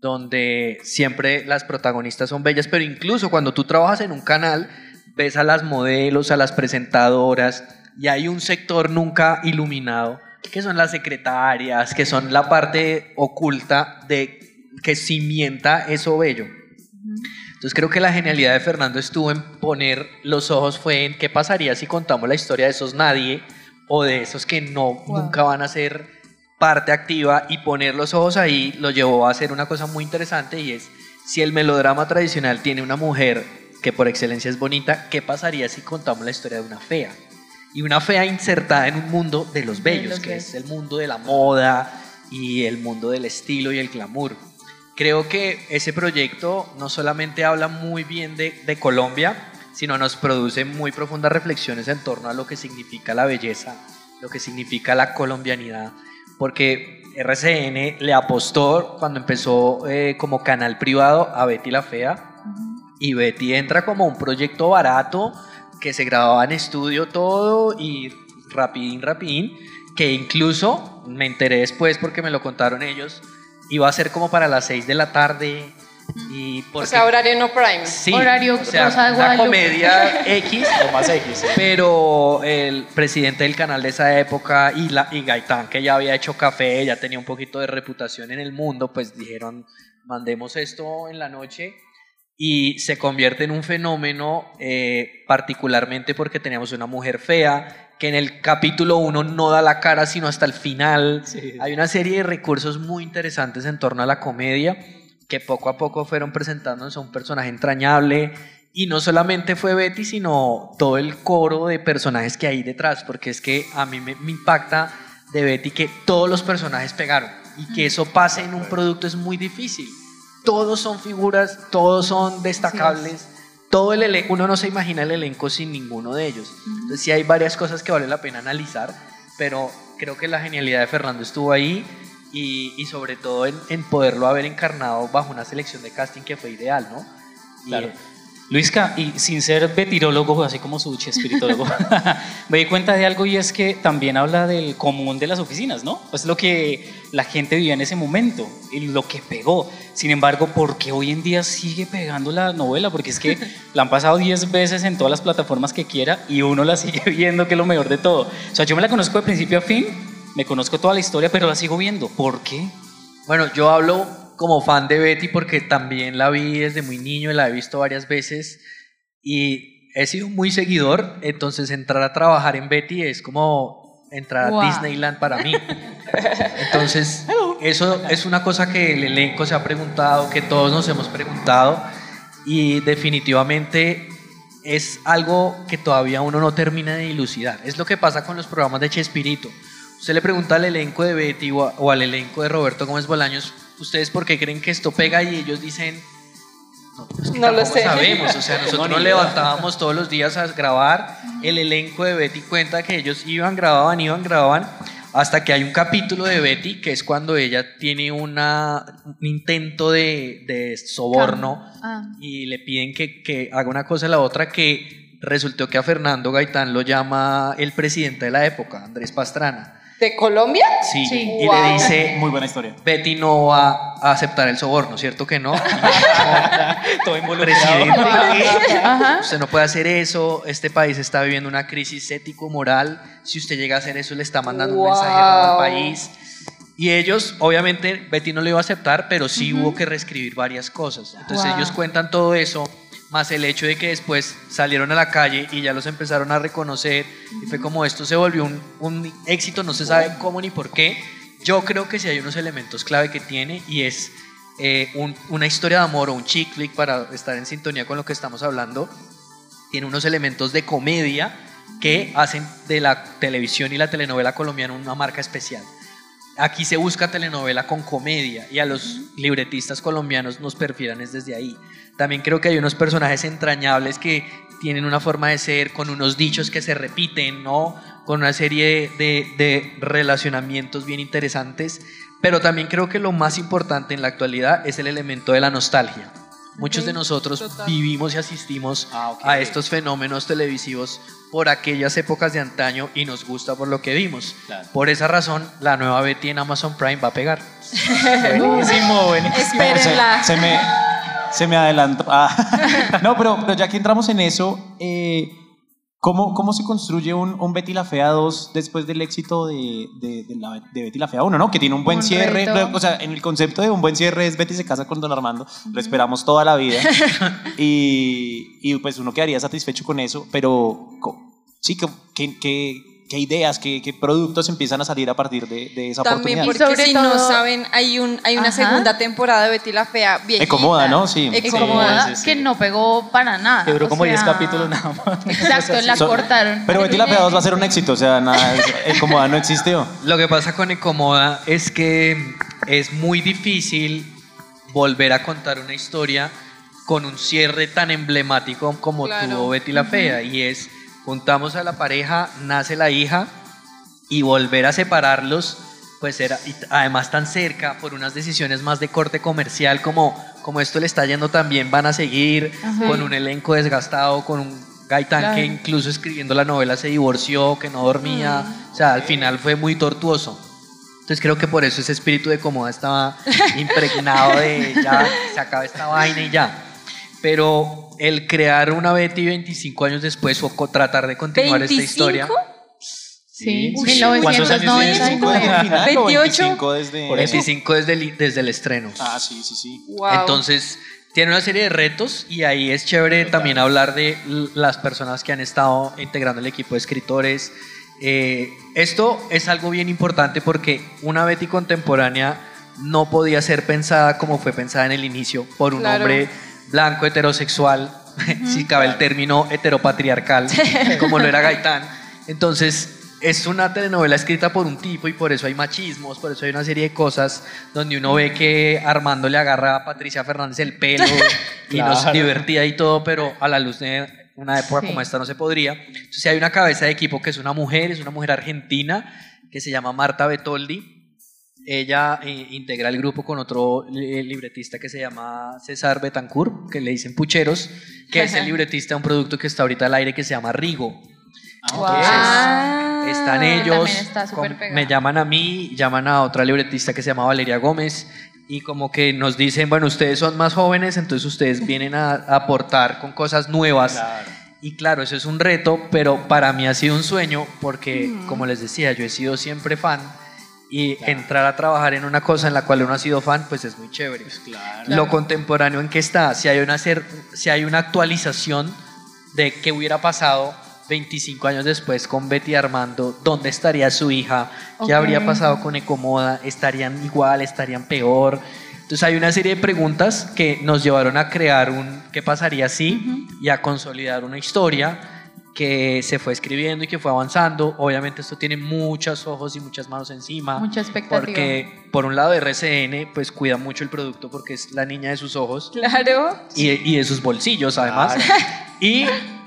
donde siempre las protagonistas son bellas, pero incluso cuando tú trabajas en un canal, ves a las modelos, a las presentadoras, y hay un sector nunca iluminado, que son las secretarias, que son la parte oculta de que cimienta eso bello. Entonces creo que la genialidad de Fernando estuvo en poner los ojos fue en qué pasaría si contamos la historia de esos nadie o de esos que no nunca van a ser parte activa y poner los ojos ahí lo llevó a hacer una cosa muy interesante y es si el melodrama tradicional tiene una mujer que por excelencia es bonita, ¿qué pasaría si contamos la historia de una fea? Y una fea insertada en un mundo de los bellos, los que bellos. es el mundo de la moda y el mundo del estilo y el glamour. Creo que ese proyecto no solamente habla muy bien de, de Colombia, sino nos produce muy profundas reflexiones en torno a lo que significa la belleza, lo que significa la colombianidad, porque RCN le apostó cuando empezó eh, como canal privado a Betty la Fea y Betty entra como un proyecto barato que se grababa en estudio todo y rapidín, rapidín, que incluso me enteré después porque me lo contaron ellos, iba a ser como para las 6 de la tarde y O porque sea, horario no prime. Sí, Horario o sea, Rosa de una comedia <laughs> X, Lo más X. sí. pero el presidente del canal de esa época y, la, y Gaitán, que ya había hecho café, ya tenía un poquito de reputación en el mundo, pues dijeron, mandemos esto en la noche y se convierte en un fenómeno eh, particularmente porque teníamos una mujer fea que en el capítulo 1 no da la cara sino hasta el final. Hay una serie de recursos muy interesantes en torno a la comedia que poco a poco fueron presentándonos a un personaje entrañable y no solamente fue Betty, sino todo el coro de personajes que hay detrás, porque es que a mí me, me impacta de Betty que todos los personajes pegaron y que eso pase en un producto es muy difícil. Todos son figuras, todos son destacables, todo el elenco, uno no se imagina el elenco sin ninguno de ellos. Entonces sí hay varias cosas que vale la pena analizar, pero creo que la genialidad de Fernando estuvo ahí y, y sobre todo en, en poderlo haber encarnado bajo una selección de casting que fue ideal, ¿no? Y, Claro. Luisca, y sin ser betirólogo, así como su espiritólogo, <laughs> me di cuenta de algo y es que también habla del común de las oficinas, ¿no? Es lo que la gente vivía en ese momento y lo que pegó. Sin embargo, ¿por qué hoy en día sigue pegando la novela? Porque es que <laughs> la han pasado 10 veces en todas las plataformas que quiera y uno la sigue <laughs> viendo, que es lo mejor de todo. O sea, yo me la conozco de principio a fin, me conozco toda la historia, pero la sigo viendo. ¿Por qué? Bueno, yo hablo como fan de Betty porque también la vi desde muy niño, la he visto varias veces y he sido muy seguidor, entonces entrar a trabajar en Betty es como entrar Wow. a Disneyland para mí. Entonces, eso es una cosa que el elenco se ha preguntado, que todos nos hemos preguntado y definitivamente es algo que todavía uno no termina de dilucidar. Es lo que pasa con los programas de Chespirito. Usted le pregunta al elenco de Betty o, a- o al elenco de Roberto Gómez Bolaños, ¿ustedes por qué creen que esto pega? Y ellos dicen, no, es que No lo sé. sabemos. O sea, <laughs> No, nosotros nos levantábamos todos los días a grabar. El elenco de Betty cuenta que ellos iban, grababan, iban, grababan. Hasta que hay un capítulo de Betty que es cuando ella tiene una, un intento de, de soborno Ah. y le piden que, que haga una cosa y la otra que resultó que a Fernando Gaitán lo llama el presidente de la época, Andrés Pastrana. ¿De Colombia? Sí, Sí. y Wow. le dice, Muy buena historia. Betty no va a aceptar el soborno, ¿cierto que no? <laughs> Todo. Ajá. usted no puede hacer eso, este país está viviendo una crisis ético-moral, si usted llega a hacer eso le está mandando un mensaje errado al país. Y ellos, obviamente, Betty no lo iba a aceptar, pero sí hubo que reescribir varias cosas. Entonces Wow. ellos cuentan todo eso, más el hecho de que después salieron a la calle y ya los empezaron a reconocer, y fue como esto se volvió un, un éxito, no se sabe cómo ni por qué. Yo creo que sí hay unos elementos clave que tiene y es eh, un- una historia de amor o un chick flick para estar en sintonía con lo que estamos hablando. Tiene unos elementos de comedia que hacen de la televisión y la telenovela colombiana una marca especial. Aquí se busca telenovela con comedia y a los libretistas colombianos nos perfilan es desde ahí. También creo que hay unos personajes entrañables que tienen una forma de ser, con unos dichos que se repiten, ¿no? Con una serie de, de relacionamientos bien interesantes. Pero también creo que lo más importante en la actualidad es el elemento de la nostalgia. Muchos de nosotros vivimos y asistimos a estos fenómenos televisivos por aquellas épocas de antaño y nos gusta por lo que vimos. Por esa razón, la nueva Betty en Amazon Prime va a pegar. <laughs> Buenísimo, buenísimo. Espérenla. Se, se me, se me adelantó. Ah. <laughs> No, pero, pero ya que entramos en eso, eh, ¿cómo, ¿cómo se construye un, un Betty la Fea 2 después del éxito de, de, de la- de Betty la Fea 1, ¿no? Que tiene un buen Un cierre. reto. O sea, en el concepto de un buen cierre es Betty se casa con Don Armando. Lo esperamos toda la vida. <laughs> y, y pues uno quedaría satisfecho con eso, pero sí, ¿qué, qué, qué- ideas, qué, qué productos empiezan a salir a partir de, de esa También oportunidad? porque sobre si no saben, hay, un, hay una Ajá. segunda temporada de Betty la Fea viejita. Ecomoda, ¿no? Sí. Ecomoda, Sí, sí, sí. que no pegó para nada. Que duró como 10 sea, capítulos nada más. Exacto, la So- cortaron. Pero Betty la Fea 2 va a ser un éxito, o sea, nada, Ecomoda no existió. Lo que pasa con Ecomoda es que es muy difícil volver a contar una historia con un cierre tan emblemático como Claro. tuvo Betty la Fea y es juntamos a la pareja, nace la hija y volver a separarlos pues era y además tan cerca por unas decisiones más de corte comercial como como esto le está yendo también van a seguir Ajá. con un elenco desgastado con un Gaitán Claro. que incluso escribiendo la novela se divorció que no dormía o sea al final fue muy tortuoso entonces creo que por eso ese espíritu de cómoda estaba <laughs> impregnado de ya, se acaba esta vaina y ya. Pero el crear una Betty 25 años después o tratar de continuar esta historia. Sí, Uy, ¿Cuántos años tiene? 1999. ¿25 desde el final o 28? 25 desde...? Por 25 desde el, desde el estreno. Ah, sí, sí, sí. Wow. Entonces, tiene una serie de retos y ahí es chévere también hablar de las personas que han estado integrando el equipo de escritores. Eh, esto es algo bien importante porque una Betty contemporánea no podía ser pensada como fue pensada en el inicio por un Claro. hombre blanco, heterosexual, <laughs> si cabe el término heteropatriarcal, como lo era Gaitán. Entonces, es una telenovela escrita por un tipo y por eso hay machismos, por eso hay una serie de cosas donde uno ve que Armando le agarra a Patricia Fernández el pelo <laughs> y nos Claro. divertía y todo, pero a la luz de una época Sí. como esta no se podría. Entonces hay una cabeza de equipo que es una mujer, es una mujer argentina que se llama Marta Betoldi. Ella eh, integra el grupo con otro eh, libretista que se llama César Betancourt, que le dicen Pucheros, que es el <laughs> libretista de un producto que está ahorita al aire que se llama Rigo. Entonces, Ah. están ellos, está con- me llaman a mí, llaman a otra libretista que se llama Valeria Gómez y como que nos dicen, bueno, ustedes son más jóvenes, entonces ustedes <laughs> vienen a, a aportar con cosas nuevas. Y claro, eso es un reto, pero para mí ha sido un sueño porque, como les decía, yo he sido siempre fan y entrar a trabajar en una cosa en la cual uno ha sido fan, pues es muy chévere. Lo contemporáneo en que está, si hay una, cer- si hay una actualización de qué hubiera pasado 25 años después con Betty Armando, dónde estaría su hija, qué Ok. habría pasado con Ecomoda, estarían igual, estarían peor. Entonces hay una serie de preguntas que nos llevaron a crear un qué pasaría si y a consolidar una historia que se fue escribiendo y que fue avanzando. Obviamente esto tiene muchos ojos y muchas manos encima. Mucha expectativa. Porque por un lado RCN pues cuida mucho el producto porque es la niña de sus ojos Claro. y, y de sus bolsillos además. <laughs> Y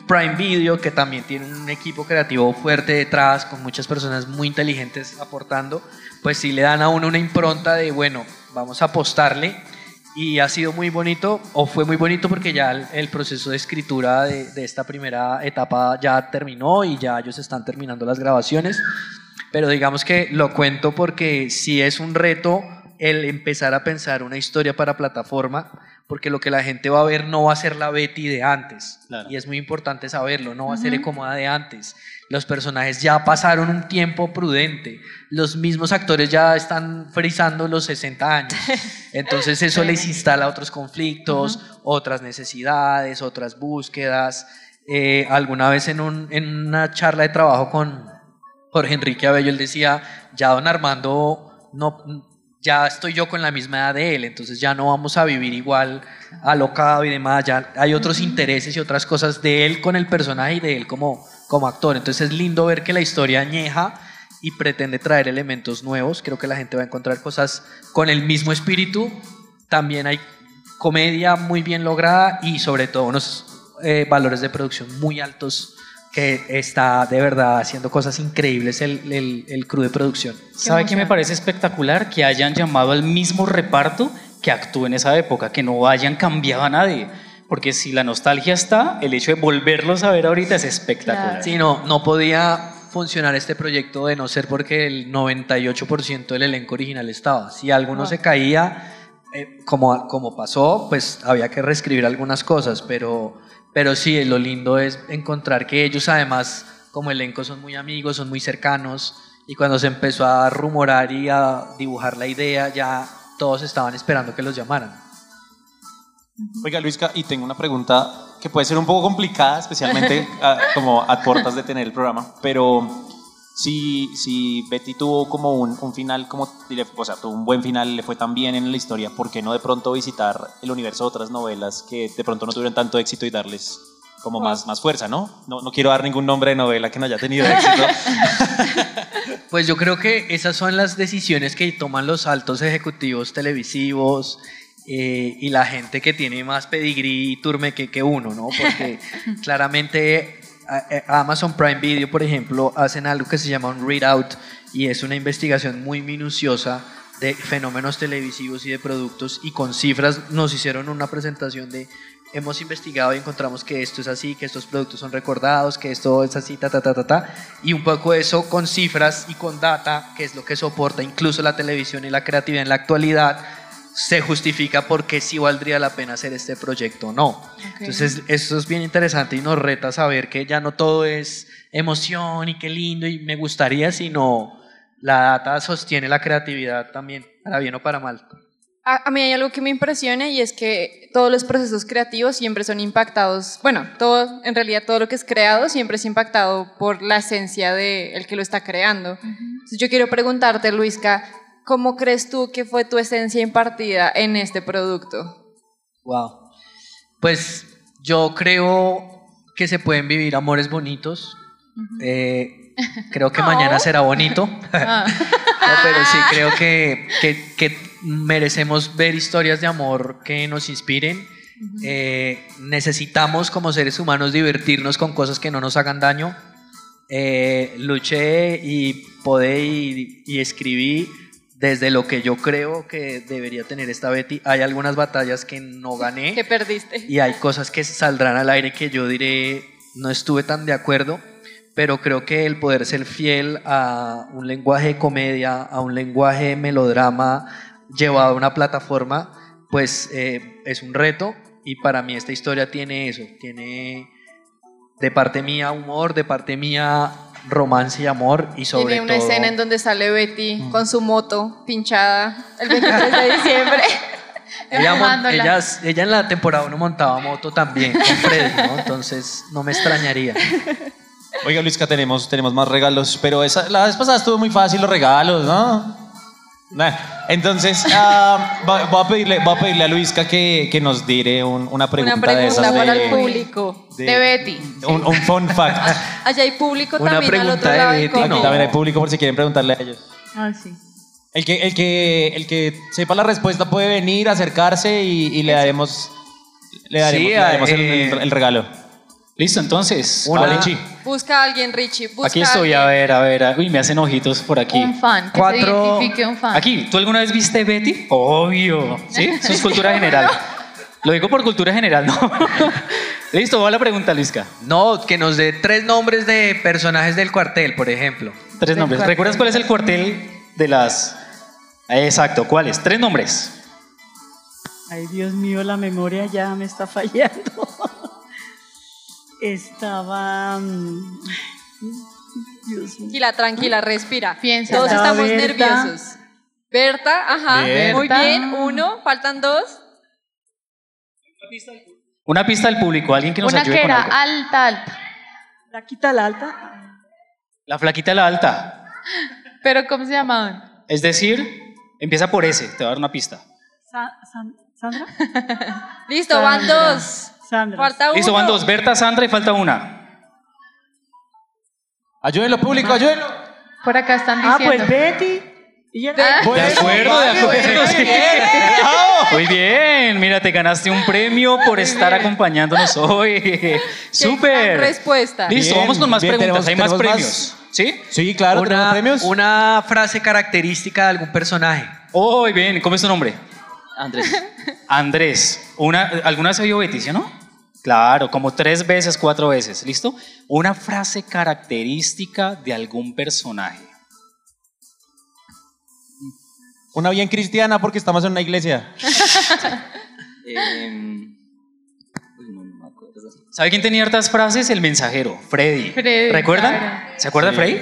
Prime Video, que también tiene un equipo creativo fuerte detrás, con muchas personas muy inteligentes aportando, pues sí le dan a uno una impronta de, bueno, vamos a apostarle. Y ha sido muy bonito, o fue muy bonito porque ya el, el proceso de escritura de, de esta primera etapa ya terminó y ya ellos están terminando las grabaciones. pero digamos que lo cuento porque sí es un reto el empezar a pensar una historia para plataforma, porque lo que la gente va a ver no va a ser la Betty de antes, y es muy importante saberlo, no va a ser Ujú. Ecomoda de antes. Los personajes ya pasaron un tiempo prudente, los mismos actores ya están frizando los 60 años, <laughs> entonces eso les instala otros conflictos, otras necesidades, otras búsquedas. Eh, alguna vez en, un- en una charla de trabajo con Jorge Enrique Abello, él decía, ya don Armando, no, ya estoy yo con la misma edad de él, entonces ya no vamos a vivir igual alocado y demás, ya hay otros intereses y otras cosas de él con el personaje y de él como, como actor. Entonces es lindo ver que la historia añeja y pretende traer elementos nuevos. Creo que la gente va a encontrar cosas con el mismo espíritu. También hay comedia muy bien lograda y sobre todo unos eh, valores de producción muy altos que está de verdad haciendo cosas increíbles el, el, el crew de producción. ¿Sabe qué me parece espectacular? Que hayan llamado al mismo reparto que actuó en esa época, que no hayan cambiado a nadie. Porque si la nostalgia está, el hecho de volverlos a ver ahorita es espectacular. Sí, no, no podía funcionar este proyecto de no ser porque el 98% del elenco original estaba. Si alguno Wow. se caía, eh, como, como pasó, pues había que reescribir algunas cosas, pero, pero sí, lo lindo es encontrar que ellos además, como elenco, son muy amigos, son muy cercanos, y cuando se empezó a rumorar y a dibujar la idea, ya todos estaban esperando que los llamaran. Oiga, Luisca, y tengo una pregunta que puede ser un poco complicada, especialmente a- <laughs> como a puertas de tener el programa, pero si, si Betty tuvo como un, un final, como, o sea, tuvo un buen final, le fue tan bien en la historia, ¿por qué no de pronto visitar el universo de otras novelas que de pronto no tuvieron tanto éxito y darles como más, más fuerza, ¿no? ¿no? No quiero dar ningún nombre de novela que no haya tenido éxito. <laughs> Pues yo creo que esas son las decisiones que toman los altos ejecutivos televisivos eh, y la gente que tiene más pedigrí y turme que, que uno, ¿no? Porque <laughs> claramente a- Amazon Prime Video, por ejemplo, hacen algo que se llama un readout y es una investigación muy minuciosa de fenómenos televisivos y de productos y con cifras nos hicieron una presentación de hemos investigado y encontramos que esto es así, que estos productos son recordados, que esto es así, ta, ta, ta, ta, ta. Y un poco eso con cifras y con data, que es lo que soporta incluso la televisión y la creatividad en la actualidad, se justifica por qué sí valdría la pena hacer este proyecto o no. Entonces, eso es bien interesante y nos reta saber que ya no todo es emoción y qué lindo y me gustaría, sino la data sostiene la creatividad también, para bien o para mal. A, a mí hay algo que me impresiona y es que todos los procesos creativos siempre son impactados, bueno, todo, en realidad todo lo que es creado siempre es impactado por la esencia del el que lo está creando. Entonces yo quiero preguntarte, Luisca, ¿cómo crees tú que fue tu esencia impartida en este producto? Wow. Pues yo creo que se pueden vivir amores bonitos. Eh, creo que <laughs> mañana será bonito. <laughs> <laughs> No, pero sí creo que, que- que merecemos ver historias de amor que nos inspiren. Eh, necesitamos como seres humanos divertirnos con cosas que no nos hagan daño. Eh, luché y podé y, y escribí desde lo que yo creo que debería tener esta Betty. Hay algunas batallas que no gané Que perdiste. y hay cosas que saldrán al aire que yo diré no estuve tan de acuerdo, pero creo que el poder ser fiel a un lenguaje de comedia, a un lenguaje de melodrama llevado a una plataforma, pues eh, es un reto y para mí esta historia tiene eso, tiene de parte mía humor, de parte mía romance y amor y sobre Tiene una todo... escena en donde sale Betty con su moto pinchada el 23 de diciembre. <laughs> Ella, ella, ella en la temporada 1 montaba moto también con Freddy, ¿no? Entonces no me extrañaría. Oiga, Luisca, tenemos, tenemos más regalos, pero esa, la vez pasada estuvo muy fácil los regalos, ¿no? Nah, Entonces, <laughs> ah, va- voy, a pedirle, voy a pedirle a Luisca que, que nos dire un- una pregunta, Una de esas pregunta para de- el público. de- De Betty. un, un fun fact. <laughs> Allá hay público Una también al pregunta otro de lado del Betty. Aquí también hay público por si quieren preguntarle a ellos. Ah, sí. El que, el que, el que sepa la respuesta puede venir, acercarse y, y le daremos, le daremos, Sí, le daremos el, eh, el- el regalo. Listo, entonces. Busca a alguien, Richie. Busca Aquí estoy, a ver, a ver. Uy, me hacen ojitos por aquí. Un fan, que se Cuatro- identifique un fan. Aquí, ¿tú alguna vez viste Betty? Obvio, ¿sí? Eso es cultura general. Lo digo por cultura general, ¿no? <laughs> Listo, va la pregunta, Luisca. No, que nos dé tres nombres de personajes del cuartel, por ejemplo. Tres nombres. ¿Recuerdas cuál es el cuartel de las... Exacto, ¿cuáles? Tres nombres. Ay, Dios mío, la memoria ya me está fallando. <laughs> Estaba. mm, Dios mío. Tranquila, tranquila, respira. Piensa. Todos Estaba estamos Berta. nerviosos. Berta, ajá. Muy bien, uno, faltan dos. Una pista del público, alguien que nos Una ayude que con era algo. alta, alta. La quita la alta. La flaquita la alta. Pero ¿cómo se llamaban? Es decir, empieza por ese, te voy a dar una pista. Sa- San- ¿Sandra? <laughs> Listo, van Sandra. dos. Sandra. Falta uno. Listo, van dos. Berta, Sandra y falta una. Ayúdenlo, público, ayúdenlo. Por acá están Ah, diciendo. pues Betty. Y Ah, De acuerdo, de acuerdo. sí. Muy bien, mira, te ganaste un premio por estar acompañándonos hoy. Qué Súper. gran respuesta. Listo, Bien, vamos con más bien, preguntas. tenemos- Hay más tenemos premios. ¿Sí? Sí, claro, tenemos premios. una frase característica de algún personaje. Oh, bien, ¿cómo es tu nombre? Andrés. Andrés. Una, ¿Alguna vez se vio Betty, sí o no? Claro, como tres veces, cuatro veces. ¿Listo? Una frase característica de algún personaje. Una bien cristiana porque estamos en una iglesia. <laughs> Acuerdo. ¿Sabe quién tenía hartas frases? El mensajero, Freddy. Freddy, ¿Recuerdan? claro. ¿Se acuerda de Freddy?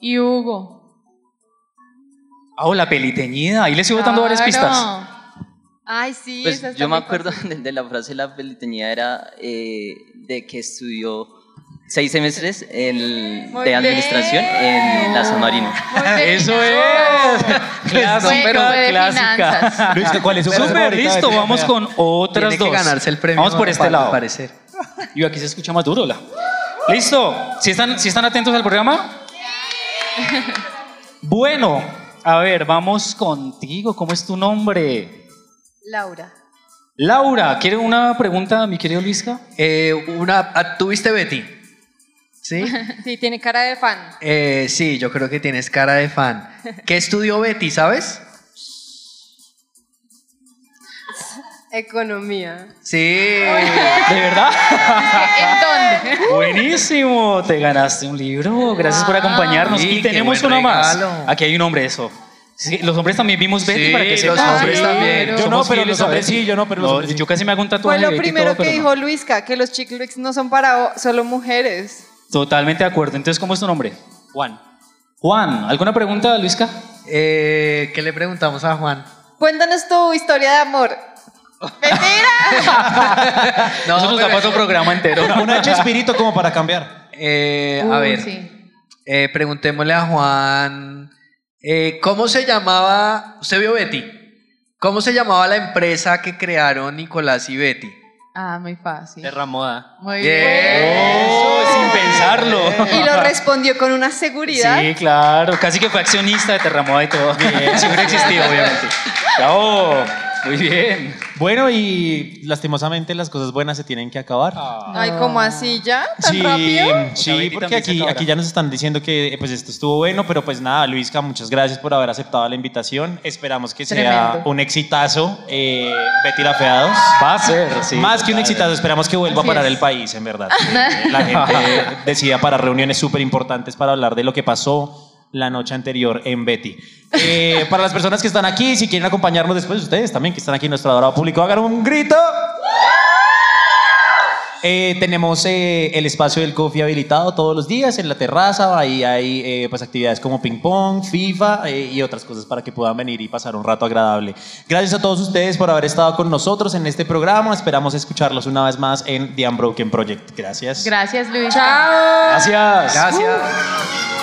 Y Hugo. Ah, oh, la peliteñida. Ahí les iba dando varias pistas. Ay, sí. Pues esa está yo me acuerdo <laughs> de, de la frase de la peliteñida era eh, de que estudió seis semestres en- de administración en la San Marino. <laughs> Eso es. <laughs> Clásica, clásica. Luis, ¿cuál es su Súper, listo. Vamos con otras Tiene que dos. ganarse el premio. Vamos por este lado. parecer. Y aquí se escucha más duro. La. Listo. ¿Sí están, ¿Sí están atentos al programa? Bueno, a ver, vamos contigo. ¿Cómo es tu nombre? Laura. Laura, ¿quiere una pregunta, mi querido Luisca? Eh, una, ah, ¿Tuviste Betty? ¿Sí? <laughs> Sí, tiene cara de fan. Eh, sí, yo creo que tienes cara de fan. ¿Qué estudió Betty, sabes? Economía. Sí. ¿De verdad? ¿En dónde? <laughs> Buenísimo, te ganaste un libro. Gracias por acompañarnos. Sí, y tenemos una más. Aquí hay un hombre, eso. Sí, los hombres también vimos Betty Sí, para que los sepan. hombres Sí, también. Yo no, pero los hombres sí, yo no, pero los No, hombres sí. Yo casi me hago un tatuaje Fue lo primero todo, que dijo no. Luisca, que los chick flicks no son para solo mujeres. Totalmente de acuerdo. Entonces, ¿cómo es tu nombre? Juan. Juan, ¿alguna pregunta, Luisca? Eh, ¿Qué le preguntamos a Juan? Cuéntanos tu historia de amor. ¡Mentira! <laughs> No, Eso nos da pero- para otro programa entero. Una, una hecha espíritu como para cambiar. Eh, a ver, sí. eh, preguntémosle a Juan, eh, ¿cómo se llamaba, usted vio Betty, cómo se llamaba la empresa que crearon Nicolás y Betty? Ah, muy fácil. Terramoda. Muy Bien. bien. Oh, sin pensarlo. Y lo respondió con una seguridad. Sí, claro. Casi que fue accionista de Terramoda y todo. Si hubiera existido, obviamente. Bravo. Muy bien. Bueno, y lastimosamente las cosas buenas se tienen que acabar. Ay, ¿cómo así ya? ¿Tan Sí, rápido? sí, Betty porque también se aquí, acabará. aquí ya nos están diciendo que pues esto estuvo bueno, pero pues nada, Luisca, muchas gracias por haber aceptado la invitación. Esperamos que sea Tremendo. un exitazo. Eh, Betty la Fea 2. Va a ser, sí. Más que un exitazo, esperamos que vuelva Así a parar es. el país, en verdad. Eh, La gente <laughs> decida para reuniones súper importantes para hablar de lo que pasó la noche anterior en Betty. Eh, para las personas que están aquí, si quieren acompañarnos después, ustedes también que están aquí en nuestro adorado público, hagan un grito. Eh, tenemos eh, el espacio del coffee habilitado todos los días en la terraza. Ahí hay eh, pues actividades como ping pong, FIFA eh, y otras cosas para que puedan venir y pasar un rato agradable. Gracias a todos ustedes por haber estado con nosotros en este programa. Esperamos escucharlos una vez más en The Unbroken Project. Gracias. Gracias, Luis. Chao. Gracias. Gracias.